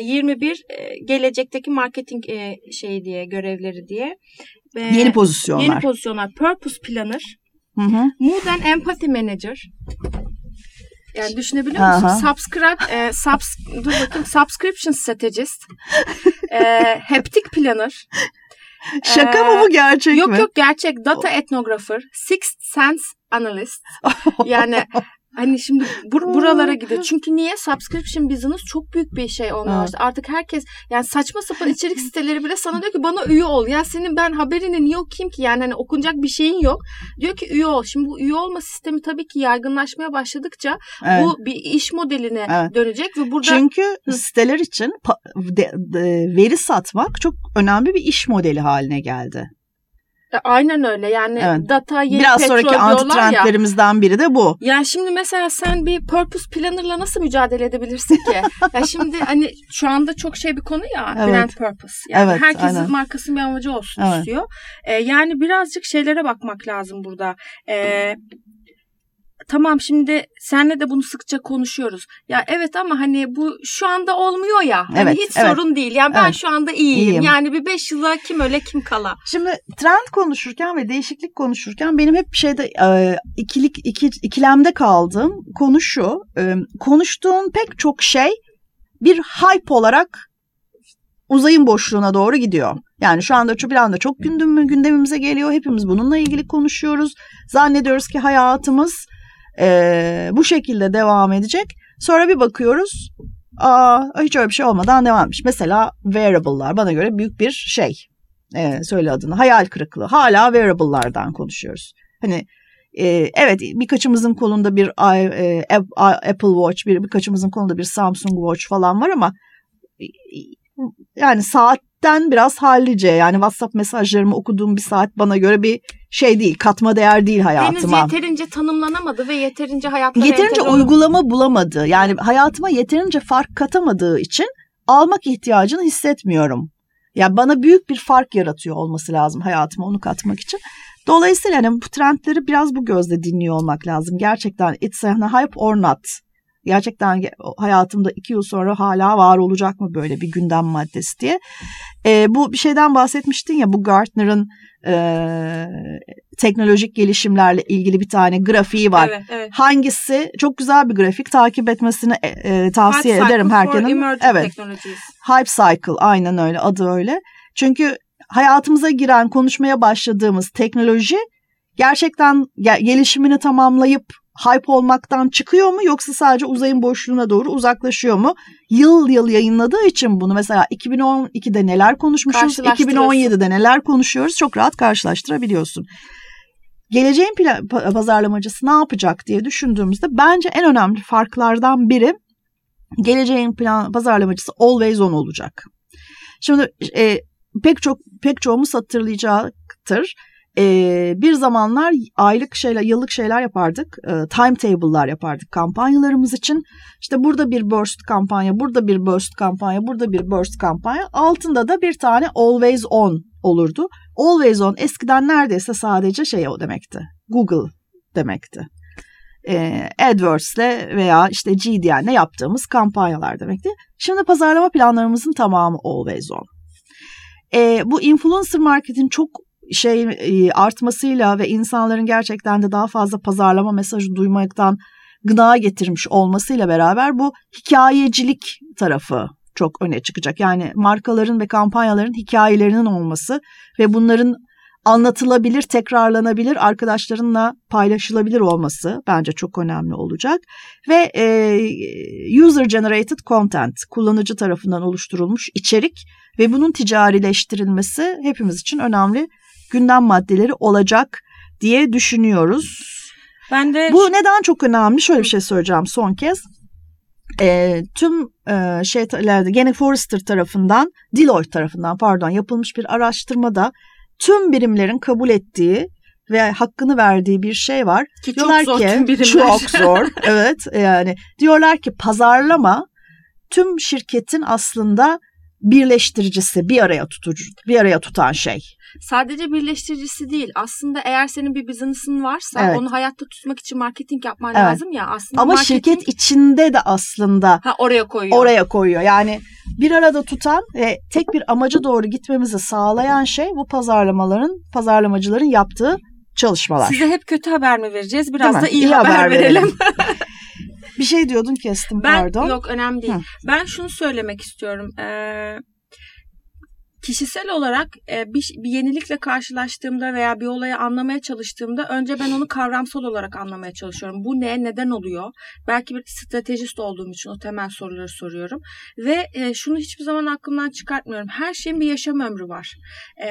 21 e, gelecekteki marketing e, şeyi diye görevleri diye e, Yeni pozisyonlar. Yeni pozisyonlar. Purpose Planner, Hı hı. Mood and Empathy Manager. Yani düşünebiliyor musun? Aha. Subscribe, e, subs, dur bakayım, Subscription Strategist, e, Haptic Planner. Şaka Ee, mı bu gerçek Yok mi? yok gerçek. Data Ethnographer, Sixth Sense Analyst. Yani hani şimdi bur- buralara gidiyor. Çünkü niye? Subscription business çok büyük bir şey olmaya Evet. başladı. Artık herkes yani saçma sapan içerik siteleri bile sana diyor ki bana üye ol. Ya senin ben haberini niye okuyayım ki? Yani hani okunacak bir şeyin yok. Diyor ki üye ol. Şimdi bu üye olma sistemi tabii ki yaygınlaşmaya başladıkça Evet. bu bir iş modeline Evet. dönecek ve burada Çünkü siteler için veri satmak çok önemli bir iş modeli haline geldi. E, aynen öyle. Yani Evet. data yeni Biraz petrol sonraki diyorlar anti ya. trendlerimizden biri de bu. Yani şimdi mesela sen bir purpose planner'la nasıl mücadele edebilirsin ki? ya şimdi hani şu anda çok şey bir konu ya Evet. brand purpose. Yani Evet, herkesin aynen. markasının bir amacı olsun Evet. istiyor. Ee, yani birazcık şeylere bakmak lazım burada. Ee, tamam şimdi senle de bunu sıkça konuşuyoruz. Ya evet ama hani bu şu anda olmuyor ya. Hani Evet, hiç evet. sorun değil. Yani ben Evet. şu anda iyiyim. İyiyim. Yani bir beş yıla kim öle kim kala. Şimdi trend konuşurken ve değişiklik konuşurken benim hep bir şeyde e, ikilik iki, ikilemde kaldığım konu şu. E, konuştuğun pek çok şey bir hype olarak uzayın boşluğuna doğru gidiyor. Yani şu anda bir anda çok gündem, gündemimize geliyor. Hepimiz bununla ilgili konuşuyoruz. Zannediyoruz ki hayatımız e, bu şekilde devam edecek. Sonra bir bakıyoruz. Aa, hiç öyle bir şey olmadan devam etmiş. Mesela wearable'lar bana göre büyük bir şey. E, söyle adını. Hayal kırıklığı. Hala wearable'lardan konuşuyoruz. Hani e, evet birkaçımızın kolunda bir e, Ap- Apple Watch, bir birkaçımızın kolunda bir Samsung Watch falan var ama yani saatten biraz hallice. Yani WhatsApp mesajlarımı okuduğum bir saat bana göre bir şey değil. Katma değer değil Henüz hayatıma. yeterince tanımlanamadı ve yeterince hayatlara Yeterince uygulama bulamadı. Yani hayatıma yeterince fark katamadığı için almak ihtiyacını hissetmiyorum. Yani bana büyük bir fark yaratıyor olması lazım hayatıma onu katmak için. Dolayısıyla hani bu trendleri biraz bu gözle dinliyor olmak lazım. Gerçekten it's a hype or not. Gerçekten ge- hayatımda iki yıl sonra hala var olacak mı böyle bir gündem maddesi diye. Ee, bu bir şeyden bahsetmiştin ya bu Gartner'ın e, teknolojik gelişimlerle ilgili bir tane grafiği var. Evet, evet. Hangisi çok güzel bir grafik takip etmesini e, e, tavsiye Hype ederim herkesin. Evet. Hype cycle aynen öyle adı öyle. Çünkü hayatımıza giren konuşmaya başladığımız teknoloji gerçekten ge- gelişimini tamamlayıp hype olmaktan çıkıyor mu yoksa sadece uzayın boşluğuna doğru uzaklaşıyor mu? Yıl yıl yayınladığı için bunu mesela 2012'de neler konuşmuşuz, Karşılaştırıyorsun. 2017'de neler konuşuyoruz çok rahat karşılaştırabiliyorsun. Geleceğin pazarlamacısı ne yapacak diye düşündüğümüzde bence en önemli farklardan biri geleceğin plan pazarlamacısı always on olacak. Şimdi e, pek çok pek çoğumuz hatırlayacaktır. E, bir zamanlar aylık şeyler, yıllık şeyler yapardık. E, timetable'lar yapardık kampanyalarımız için. İşte burada bir burst kampanya, burada bir burst kampanya, burada bir burst kampanya. Altında da bir tane always on olurdu. Always on eskiden neredeyse sadece şey o demekti. Google demekti. E, AdWords'le veya işte GDN'le yaptığımız kampanyalar demekti. Şimdi pazarlama planlarımızın tamamı always on. E, bu influencer marketin çok şey artmasıyla ve insanların gerçekten de daha fazla pazarlama mesajı duymaktan gına getirmiş olmasıyla beraber bu hikayecilik tarafı çok öne çıkacak. Yani markaların ve kampanyaların hikayelerinin olması ve bunların anlatılabilir, tekrarlanabilir, arkadaşlarınla paylaşılabilir olması bence çok önemli olacak. Ve e, user generated content, kullanıcı tarafından oluşturulmuş içerik ve bunun ticarileştirilmesi hepimiz için önemli gündem maddeleri olacak diye düşünüyoruz. Ben de Bu neden çok önemli? Şöyle bir şey söyleyeceğim son kez. E, tüm e, şeylerde gene Forrester tarafından, Deloitte tarafından pardon yapılmış bir araştırmada tüm birimlerin kabul ettiği ve hakkını verdiği bir şey var. ki çok Diyorlar zor ki çok zor. evet yani diyorlar ki pazarlama tüm şirketin aslında birleştiricisi, bir araya tutucu, bir araya tutan şey. Sadece birleştiricisi değil. Aslında eğer senin bir business'ın varsa Evet. onu hayatta tutmak için marketing yapman Evet. lazım ya. Aslında Ama marketing, şirket içinde de aslında ha, oraya koyuyor. oraya koyuyor. Yani bir arada tutan ve tek bir amaca doğru gitmemizi sağlayan şey bu pazarlamaların, pazarlamacıların yaptığı çalışmalar. Size hep kötü haber mi vereceğiz? Biraz Değil da mi? iyi, İyi haber, haber verelim. verelim. bir şey diyordun kestim Ben pardon. yok önemli değil. Hı. Ben şunu söylemek istiyorum. Ee, kişisel olarak e, bir, bir yenilikle karşılaştığımda veya bir olayı anlamaya çalıştığımda önce ben onu kavramsal olarak anlamaya çalışıyorum. Bu ne, neden oluyor? Belki bir stratejist olduğum için o temel soruları soruyorum. Ve e, şunu hiçbir zaman aklımdan çıkartmıyorum. Her şeyin bir yaşam ömrü var. E,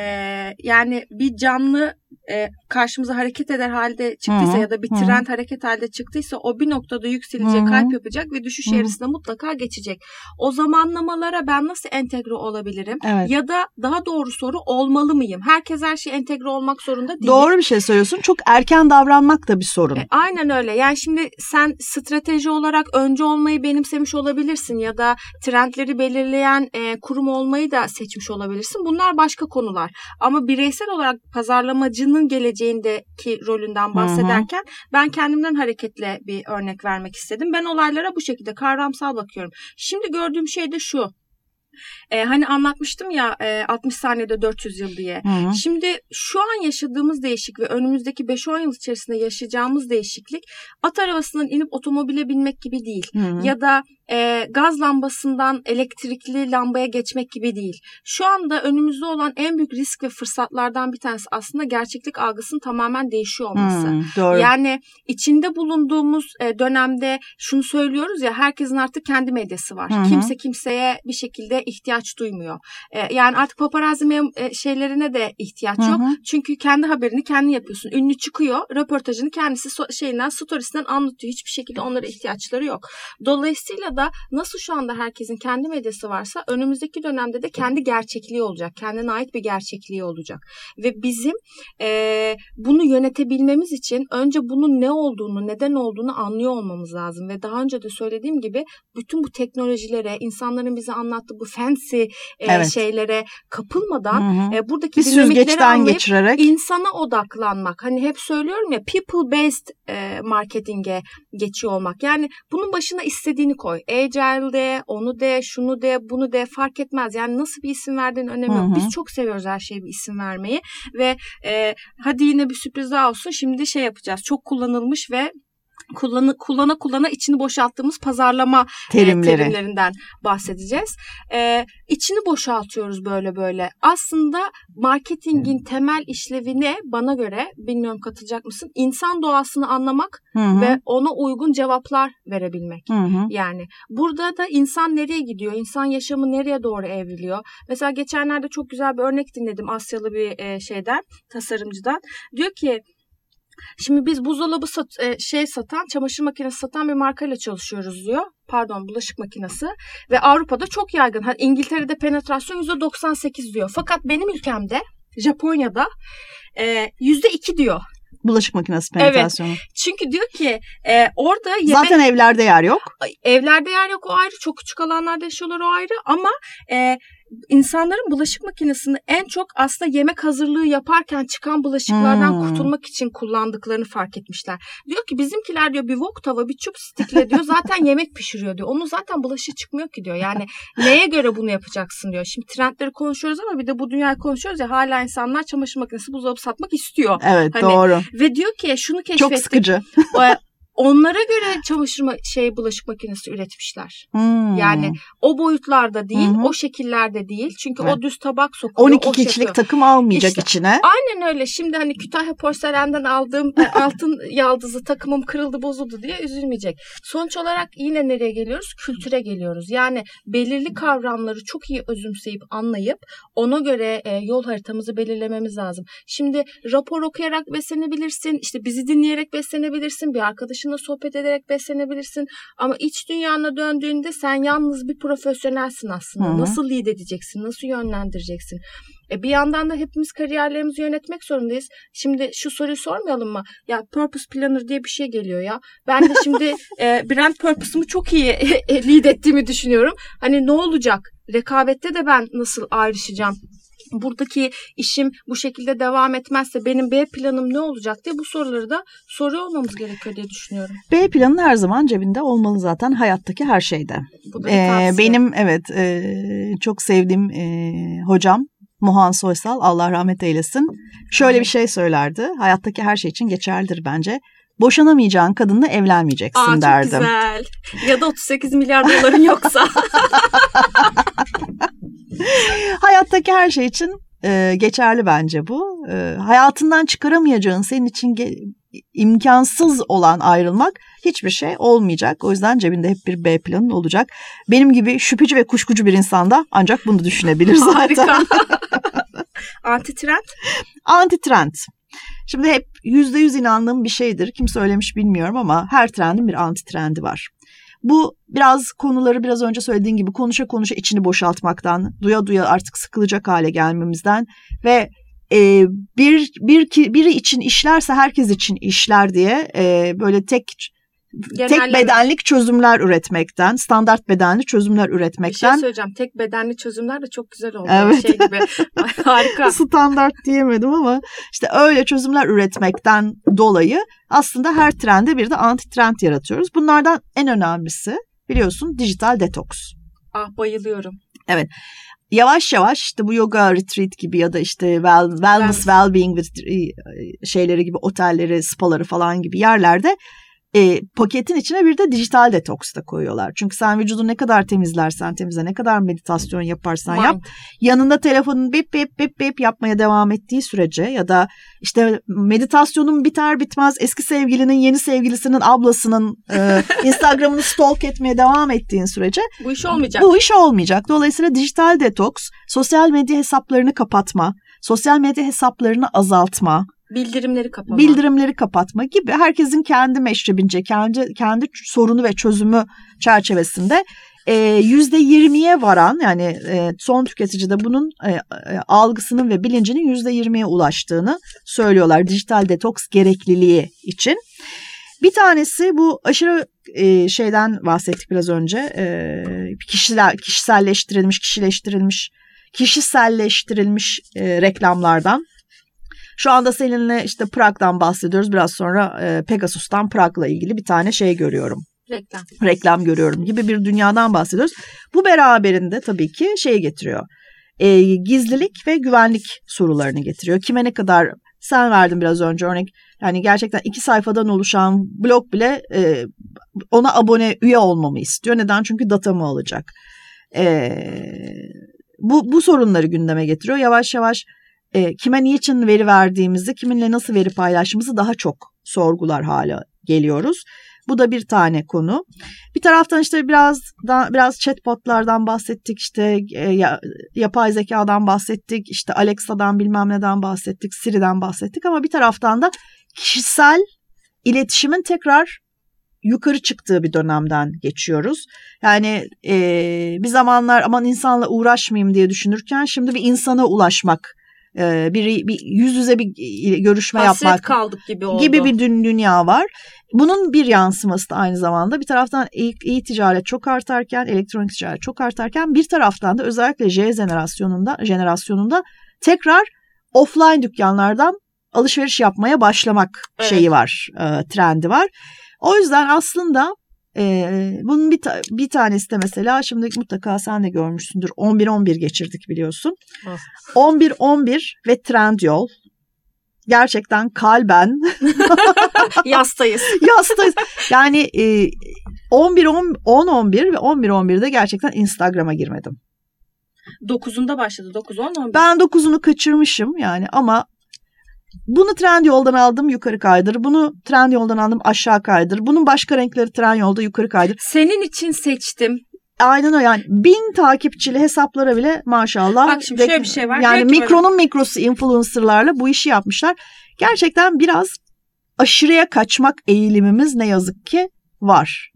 yani bir canlı e, karşımıza hareket eder halde çıktıysa Hı hı, ya da bir trend hareket halde çıktıysa o bir noktada yükselecek, Hı hı. kalp yapacak ve düşüş Hı hı. eğrisine mutlaka geçecek. O zamanlamalara ben nasıl entegre olabilirim? Evet. Ya da daha doğru soru olmalı mıyım? Herkes her şey entegre olmak zorunda değil. Doğru bir şey söylüyorsun. Çok erken davranmak da bir sorun. E, aynen öyle. Yani şimdi sen strateji olarak önce olmayı benimsemiş olabilirsin ya da trendleri belirleyen e, kurum olmayı da seçmiş olabilirsin. Bunlar başka konular. Ama bireysel olarak pazarlamacının geleceğindeki rolünden bahsederken ben kendimden hareketle bir örnek vermek istedim. Ben olaylara bu şekilde kavramsal bakıyorum. Şimdi gördüğüm şey de şu. E, hani anlatmıştım ya e, 60 saniyede 400 yıl diye. Hı hı. Şimdi şu an yaşadığımız değişik ve önümüzdeki 5-10 yıl içerisinde yaşayacağımız değişiklik at arabasından inip otomobile binmek gibi değil. Hı hı. Ya da e, gaz lambasından elektrikli lambaya geçmek gibi değil. Şu anda önümüzde olan en büyük risk ve fırsatlardan bir tanesi aslında gerçeklik algısının tamamen değişiyor olması. Hı, doğru. Yani içinde bulunduğumuz e, dönemde şunu söylüyoruz ya herkesin artık kendi medyası var. Hı hı. Kimse kimseye bir şekilde ihtiyaç duymuyor. E, yani artık paparazzi mem- e, şeylerine de ihtiyaç Hı yok. Çünkü kendi haberini kendin yapıyorsun. Ünlü çıkıyor, röportajını kendisi so- şeyinden, storiesinden anlatıyor. Hiçbir şekilde onlara ihtiyaçları yok. Dolayısıyla da nasıl şu anda herkesin kendi medyası varsa önümüzdeki dönemde de kendi gerçekliği olacak. Kendine ait bir gerçekliği olacak. Ve bizim e, bunu yönetebilmemiz için önce bunun ne olduğunu, neden olduğunu anlıyor olmamız lazım. Ve daha önce de söylediğim gibi bütün bu teknolojilere, insanların bize anlattığı bu fancy e, Evet. şeylere kapılmadan Hı hı. e, buradaki bir dinamikleri anlayıp geçirerek. insana odaklanmak. Hani hep söylüyorum ya people based e, marketinge geçiyor olmak. Yani bunun başına istediğini koy. Agile de, onu de, şunu de, bunu de fark etmez. Yani nasıl bir isim verdiğin önemi yok. Biz çok seviyoruz her şeye bir isim vermeyi ve e, hadi yine bir sürpriz daha olsun. Şimdi şey yapacağız. Çok kullanılmış ve kullanı, kullana kullana içini boşalttığımız pazarlama e, Terimleri. terimlerinden bahsedeceğiz. E, içini boşaltıyoruz böyle böyle. Aslında marketingin temel işlevi ne? Bana göre, bilmiyorum katılacak mısın? İnsan doğasını anlamak Hı hı. ve ona uygun cevaplar verebilmek. Hı hı. Yani burada da insan nereye gidiyor? İnsan yaşamı nereye doğru evriliyor? Mesela geçenlerde çok güzel bir örnek dinledim Asyalı bir e, şeyden, tasarımcıdan. Diyor ki Şimdi biz buzdolabı sat, e, şey satan, çamaşır makinesi satan bir markayla çalışıyoruz diyor. Pardon, bulaşık makinesi. Ve Avrupa'da çok yaygın. Ha, İngiltere'de penetrasyon %98 diyor. Fakat benim ülkemde, Japonya'da e, %2 diyor. Bulaşık makinesi Evet. penetrasyonu. Çünkü diyor ki e, orada yemek Zaten evlerde yer yok. evlerde yer yok o ayrı. Çok küçük alanlarda yaşıyorlar o ayrı. Ama e, insanların bulaşık makinesini en çok aslında yemek hazırlığı yaparken çıkan bulaşıklardan Hmm. kurtulmak için kullandıklarını fark etmişler. Diyor ki bizimkiler diyor bir wok tava bir çup stikle diyor zaten yemek pişiriyor diyor. Onun zaten bulaşığı çıkmıyor ki diyor. Yani neye göre bunu yapacaksın diyor. Şimdi trendleri konuşuyoruz ama bir de bu dünyayı konuşuyoruz ya hala insanlar çamaşır makinesi buzdolabı satmak istiyor. Evet Hani doğru. Ve diyor ki şunu Çok keşfettik. sıkıcı. Onlara göre çamaşır ma- şey bulaşık makinesi üretmişler. Hmm. Yani o boyutlarda değil, hı. o şekillerde değil. Çünkü Evet. o düz tabak sokuyor. 12 o kişilik takım almayacak İşte, içine. Aynen öyle. Şimdi hani Kütahya porselenden aldığım e, altın yaldızı takımım kırıldı bozuldu diye üzülmeyecek. Sonuç olarak yine nereye geliyoruz? Kültüre geliyoruz. Yani belirli kavramları çok iyi özümseyip anlayıp ona göre e, yol haritamızı belirlememiz lazım. Şimdi rapor okuyarak beslenebilirsin. işte bizi dinleyerek beslenebilirsin. Bir arkadaşınla sohbet ederek beslenebilirsin. Ama iç dünyana döndüğünde sen yalnız bir profesyonelsin aslında. Hı hı. Nasıl lead edeceksin? Nasıl yönlendireceksin? E bir yandan da hepimiz kariyerlerimizi yönetmek zorundayız. Şimdi şu soruyu sormayalım mı? Ya purpose planner diye bir şey geliyor ya. Ben de şimdi e, brand purpose'umu çok iyi lead ettiğimi düşünüyorum. Hani ne olacak? Rekabette de ben nasıl ayrışacağım? Buradaki işim bu şekilde devam etmezse benim B planım ne olacak diye bu soruları da soruyor olmamız gerekiyor diye düşünüyorum. B planın her zaman cebinde olmalı zaten hayattaki her şeyde. Bu da tavsiye. benim evet e, çok sevdiğim e, hocam Muhan Soysal Allah rahmet eylesin. Şöyle bir şey söylerdi. Hayattaki her şey için geçerlidir bence. Boşanamayacağın kadınla evlenmeyeceksin Aa, çok derdim. güzel. Ya da 38 milyar doların yoksa. Hayattaki her şey için e, geçerli bence bu. E, hayatından çıkaramayacağın senin için imkansız olan ayrılmak hiçbir şey olmayacak. O yüzden cebinde hep bir B planın olacak. Benim gibi şüpheci ve kuşkucu bir insanda ancak bunu düşünebilir zaten. Harika. Anti trend. Anti trend. Şimdi hep yüzde yüz inandığım bir şeydir. Kim söylemiş bilmiyorum ama her trendin bir anti trendi var. Bu biraz konuları biraz önce söylediğin gibi konuşa konuşa içini boşaltmaktan, duya duya artık sıkılacak hale gelmemizden ve e, bir bir biri için işlerse herkes için işler diye e, böyle tek tek Genelleme. bedenlik çözümler üretmekten, standart bedenli çözümler Bir şey üretmekten söyleyeceğim. Tek bedenli çözümler de çok güzel oldu. Evet. Şey gibi. Harika. standart diyemedim ama işte öyle çözümler üretmekten dolayı aslında her trende bir de anti trend yaratıyoruz. Bunlardan en önemlisi biliyorsun dijital detoks. Ah bayılıyorum. Yavaş yavaş işte bu yoga retreat gibi ya da işte well, wellness, well-being with- şeyleri gibi otelleri, spaları falan gibi yerlerde e, paketin içine bir de dijital detoks da koyuyorlar. Çünkü sen vücudunu ne kadar temizlersen temizle, ne kadar meditasyon yaparsan yap, yanında telefonun bip bip bip bip yapmaya devam ettiği sürece ya da işte meditasyonun biter bitmez eski sevgilinin yeni sevgilisinin ablasının e, Instagram'ını stalk etmeye devam ettiğin sürece Bu iş olmayacak. bu iş olmayacak. Dolayısıyla dijital detoks, sosyal medya hesaplarını kapatma, sosyal medya hesaplarını azaltma, Bildirimleri kapama. bildirimleri kapatma gibi herkesin kendi meşrebince, kendi kendi sorunu ve çözümü çerçevesinde e, yüzde yirmiye varan yani e, son tüketicide bunun e, algısının ve bilincinin yüzde yirmiye ulaştığını söylüyorlar dijital detoks gerekliliği için. Bir tanesi bu aşırı şeyden bahsettik biraz önce e, kişiler kişiselleştirilmiş kişileştirilmiş kişiselleştirilmiş reklamlardan. Şu anda seninle işte Prag'dan bahsediyoruz. Biraz sonra e, Pegasus'tan Prag'la ilgili bir tane şey görüyorum Reklam. reklam görüyorum gibi bir dünyadan bahsediyoruz. Bu beraberinde tabii ki şey getiriyor. E, gizlilik ve güvenlik sorularını getiriyor. Kime ne kadar sen verdin biraz önce örnek. Yani gerçekten iki sayfadan oluşan blog bile e, ona abone üye olmamı istiyor. Neden? Çünkü datamı alacak. E, bu, bu sorunları gündeme getiriyor. Yavaş yavaş e, kime niçin veri verdiğimizi, kiminle nasıl veri paylaştığımızı daha çok sorgular hale geliyoruz. Bu da bir tane konu. Bir taraftan işte biraz da, biraz chatbotlardan bahsettik, işte e, ya, yapay zekadan bahsettik, işte Alexa'dan bilmem neden bahsettik, Siri'den bahsettik ama bir taraftan da kişisel iletişimin tekrar yukarı çıktığı bir dönemden geçiyoruz. Yani e, bir zamanlar aman insanla uğraşmayayım diye düşünürken şimdi bir insana ulaşmak, e, bir, bir yüz yüze bir görüşme Hasret yapmak kaldık gibi oldu. gibi bir dün dünya var. Bunun bir yansıması da aynı zamanda bir taraftan iyi, iyi ticaret çok artarken, elektronik ticaret çok artarken bir taraftan da özellikle J jenerasyonunda jenerasyonunda tekrar offline dükkanlardan alışveriş yapmaya başlamak Evet. şeyi var, e, trendi var. O yüzden aslında e, bunun bir, ta- bir tanesi de mesela şimdi mutlaka sen de görmüşsündür 11-11 geçirdik biliyorsun. Ah. 11-11 ve Trendyol gerçekten kalben Yastayız. yastayız. Yani e, 11 10 10 11 ve 11 11'de gerçekten Instagram'a girmedim. 9'unda başladı. 9 10 11. Ben 9'unu kaçırmışım yani ama bunu Trendyol'dan aldım yukarı kaydır. Bunu Trendyol'dan aldım aşağı kaydır. Bunun başka renkleri Trendyol'da yukarı kaydır. Senin için seçtim. Aynen o yani bin takipçili hesaplara bile maşallah. Bak şimdi şöyle bir şey var. Yani mikronun mikrosu influencerlarla bu işi yapmışlar. Gerçekten biraz aşırıya kaçmak eğilimimiz ne yazık ki var.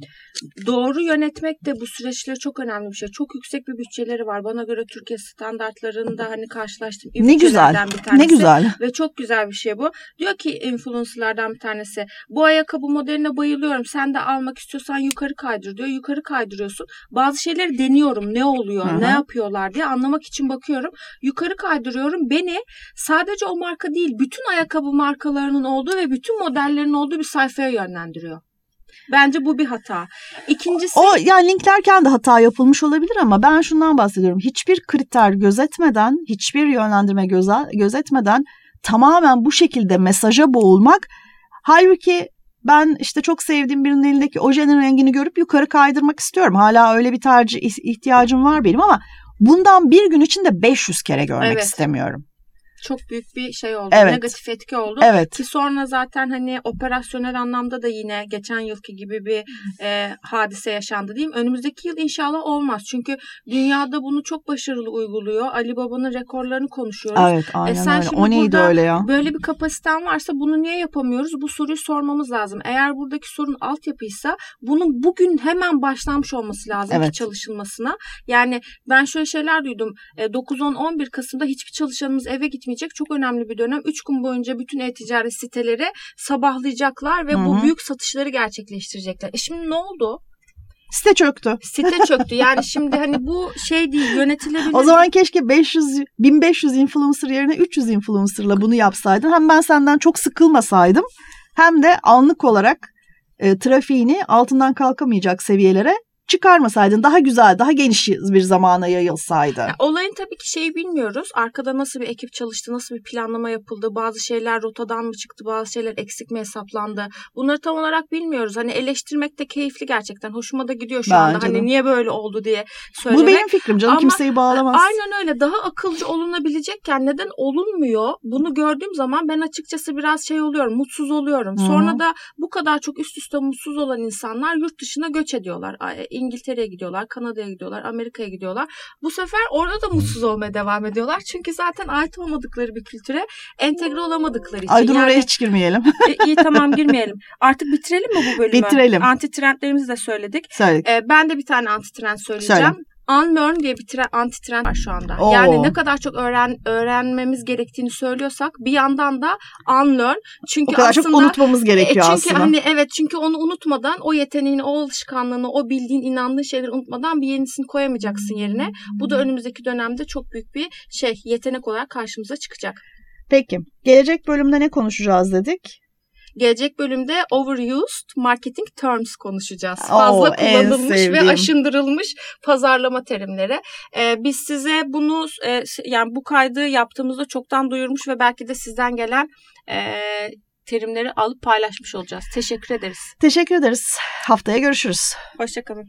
Doğru yönetmek de bu süreçleri çok önemli bir şey. Çok yüksek bir bütçeleri var. Bana göre Türkiye standartlarında hani karşılaştığım ne güzel. bir tanesi. Ne güzel. Ve çok güzel bir şey bu. Diyor ki influencerlardan bir tanesi. Bu ayakkabı modeline bayılıyorum. Sen de almak istiyorsan yukarı kaydır diyor. Yukarı kaydırıyorsun. Bazı şeyleri deniyorum. Ne oluyor? Hı-hı. Ne yapıyorlar diye anlamak için bakıyorum. Yukarı kaydırıyorum. Beni sadece o marka değil bütün ayakkabı markalarının olduğu ve bütün modellerin olduğu bir sayfaya yönlendiriyor. Bence bu bir hata. İkincisi... O yani linklerken de hata yapılmış olabilir ama ben şundan bahsediyorum. Hiçbir kriter gözetmeden, hiçbir yönlendirme göze, gözetmeden tamamen bu şekilde mesaja boğulmak. Halbuki ben işte çok sevdiğim birinin elindeki ojenin rengini görüp yukarı kaydırmak istiyorum. Hala öyle bir tercih ihtiyacım var benim ama bundan bir gün içinde 500 kere görmek evet. istemiyorum çok büyük bir şey oldu. Evet. Negatif etki oldu. Evet. Ki sonra zaten hani operasyonel anlamda da yine geçen yılki gibi bir e, hadise yaşandı diyeyim. Önümüzdeki yıl inşallah olmaz. Çünkü dünyada bunu çok başarılı uyguluyor. Ali Baba'nın rekorlarını konuşuyoruz. Evet aynen e sen öyle. O neydi öyle ya? Böyle bir kapasiten varsa bunu niye yapamıyoruz? Bu soruyu sormamız lazım. Eğer buradaki sorun altyapıysa bunun bugün hemen başlanmış olması lazım evet. ki çalışılmasına. Yani ben şöyle şeyler duydum. E, 9-10-11 Kasım'da hiçbir çalışanımız eve gitmeyecek gitmeyecek çok önemli bir dönem. Üç gün boyunca bütün e-ticaret siteleri sabahlayacaklar ve Hı-hı. bu büyük satışları gerçekleştirecekler. E şimdi ne oldu? Site çöktü. Site çöktü. Yani şimdi hani bu şey değil yönetilebilir. O zaman keşke 500 1500 influencer yerine 300 influencer'la bunu yapsaydın. Hem ben senden çok sıkılmasaydım hem de anlık olarak e, trafiğini altından kalkamayacak seviyelere çıkarmasaydın daha güzel, daha geniş bir zamana yayılsaydı. Ya, olayın tabii ki şeyi bilmiyoruz. Arkada nasıl bir ekip çalıştı, nasıl bir planlama yapıldı, bazı şeyler rotadan mı çıktı, bazı şeyler eksik mi hesaplandı. Bunları tam olarak bilmiyoruz. Hani eleştirmek de keyifli gerçekten. Hoşuma da gidiyor şu Bence anda. Hani de. Niye böyle oldu diye söylemek. Bu benim fikrim canım Ama kimseyi bağlamaz. Aynen öyle. Daha akılcı olunabilecekken neden olunmuyor? Bunu gördüğüm zaman ben açıkçası biraz şey oluyorum, mutsuz oluyorum. Hı-hı. Sonra da bu kadar çok üst üste mutsuz olan insanlar yurt dışına göç ediyorlar İngiltere'ye gidiyorlar, Kanada'ya gidiyorlar, Amerika'ya gidiyorlar. Bu sefer orada da mutsuz olmaya devam ediyorlar. Çünkü zaten ait olmadıkları bir kültüre entegre olamadıkları için. Ay dur yani, oraya hiç girmeyelim. e, iyi tamam girmeyelim. Artık bitirelim mi bu bölümü? Bitirelim. Anti trendlerimizi de söyledik. Söyledik. E, ben de bir tane anti trend söyleyeceğim. Söyle. Unlearn diye bir trend, anti trend var şu anda. Oo. Yani ne kadar çok öğren öğrenmemiz gerektiğini söylüyorsak bir yandan da unlearn. Çünkü o kadar aslında, çok unutmamız gerekiyor e, çünkü aslında. Hani, evet çünkü onu unutmadan o yeteneğini, o alışkanlığını, o bildiğin, inandığın şeyleri unutmadan bir yenisini koyamayacaksın yerine. Bu da önümüzdeki dönemde çok büyük bir şey yetenek olarak karşımıza çıkacak. Peki gelecek bölümde ne konuşacağız dedik? Gelecek bölümde overused marketing terms konuşacağız. Fazla Oo, kullanılmış ve aşındırılmış pazarlama terimleri. Ee, biz size bunu e, yani bu kaydı yaptığımızda çoktan duyurmuş ve belki de sizden gelen e, terimleri alıp paylaşmış olacağız. Teşekkür ederiz. Teşekkür ederiz. Haftaya görüşürüz. Hoşçakalın.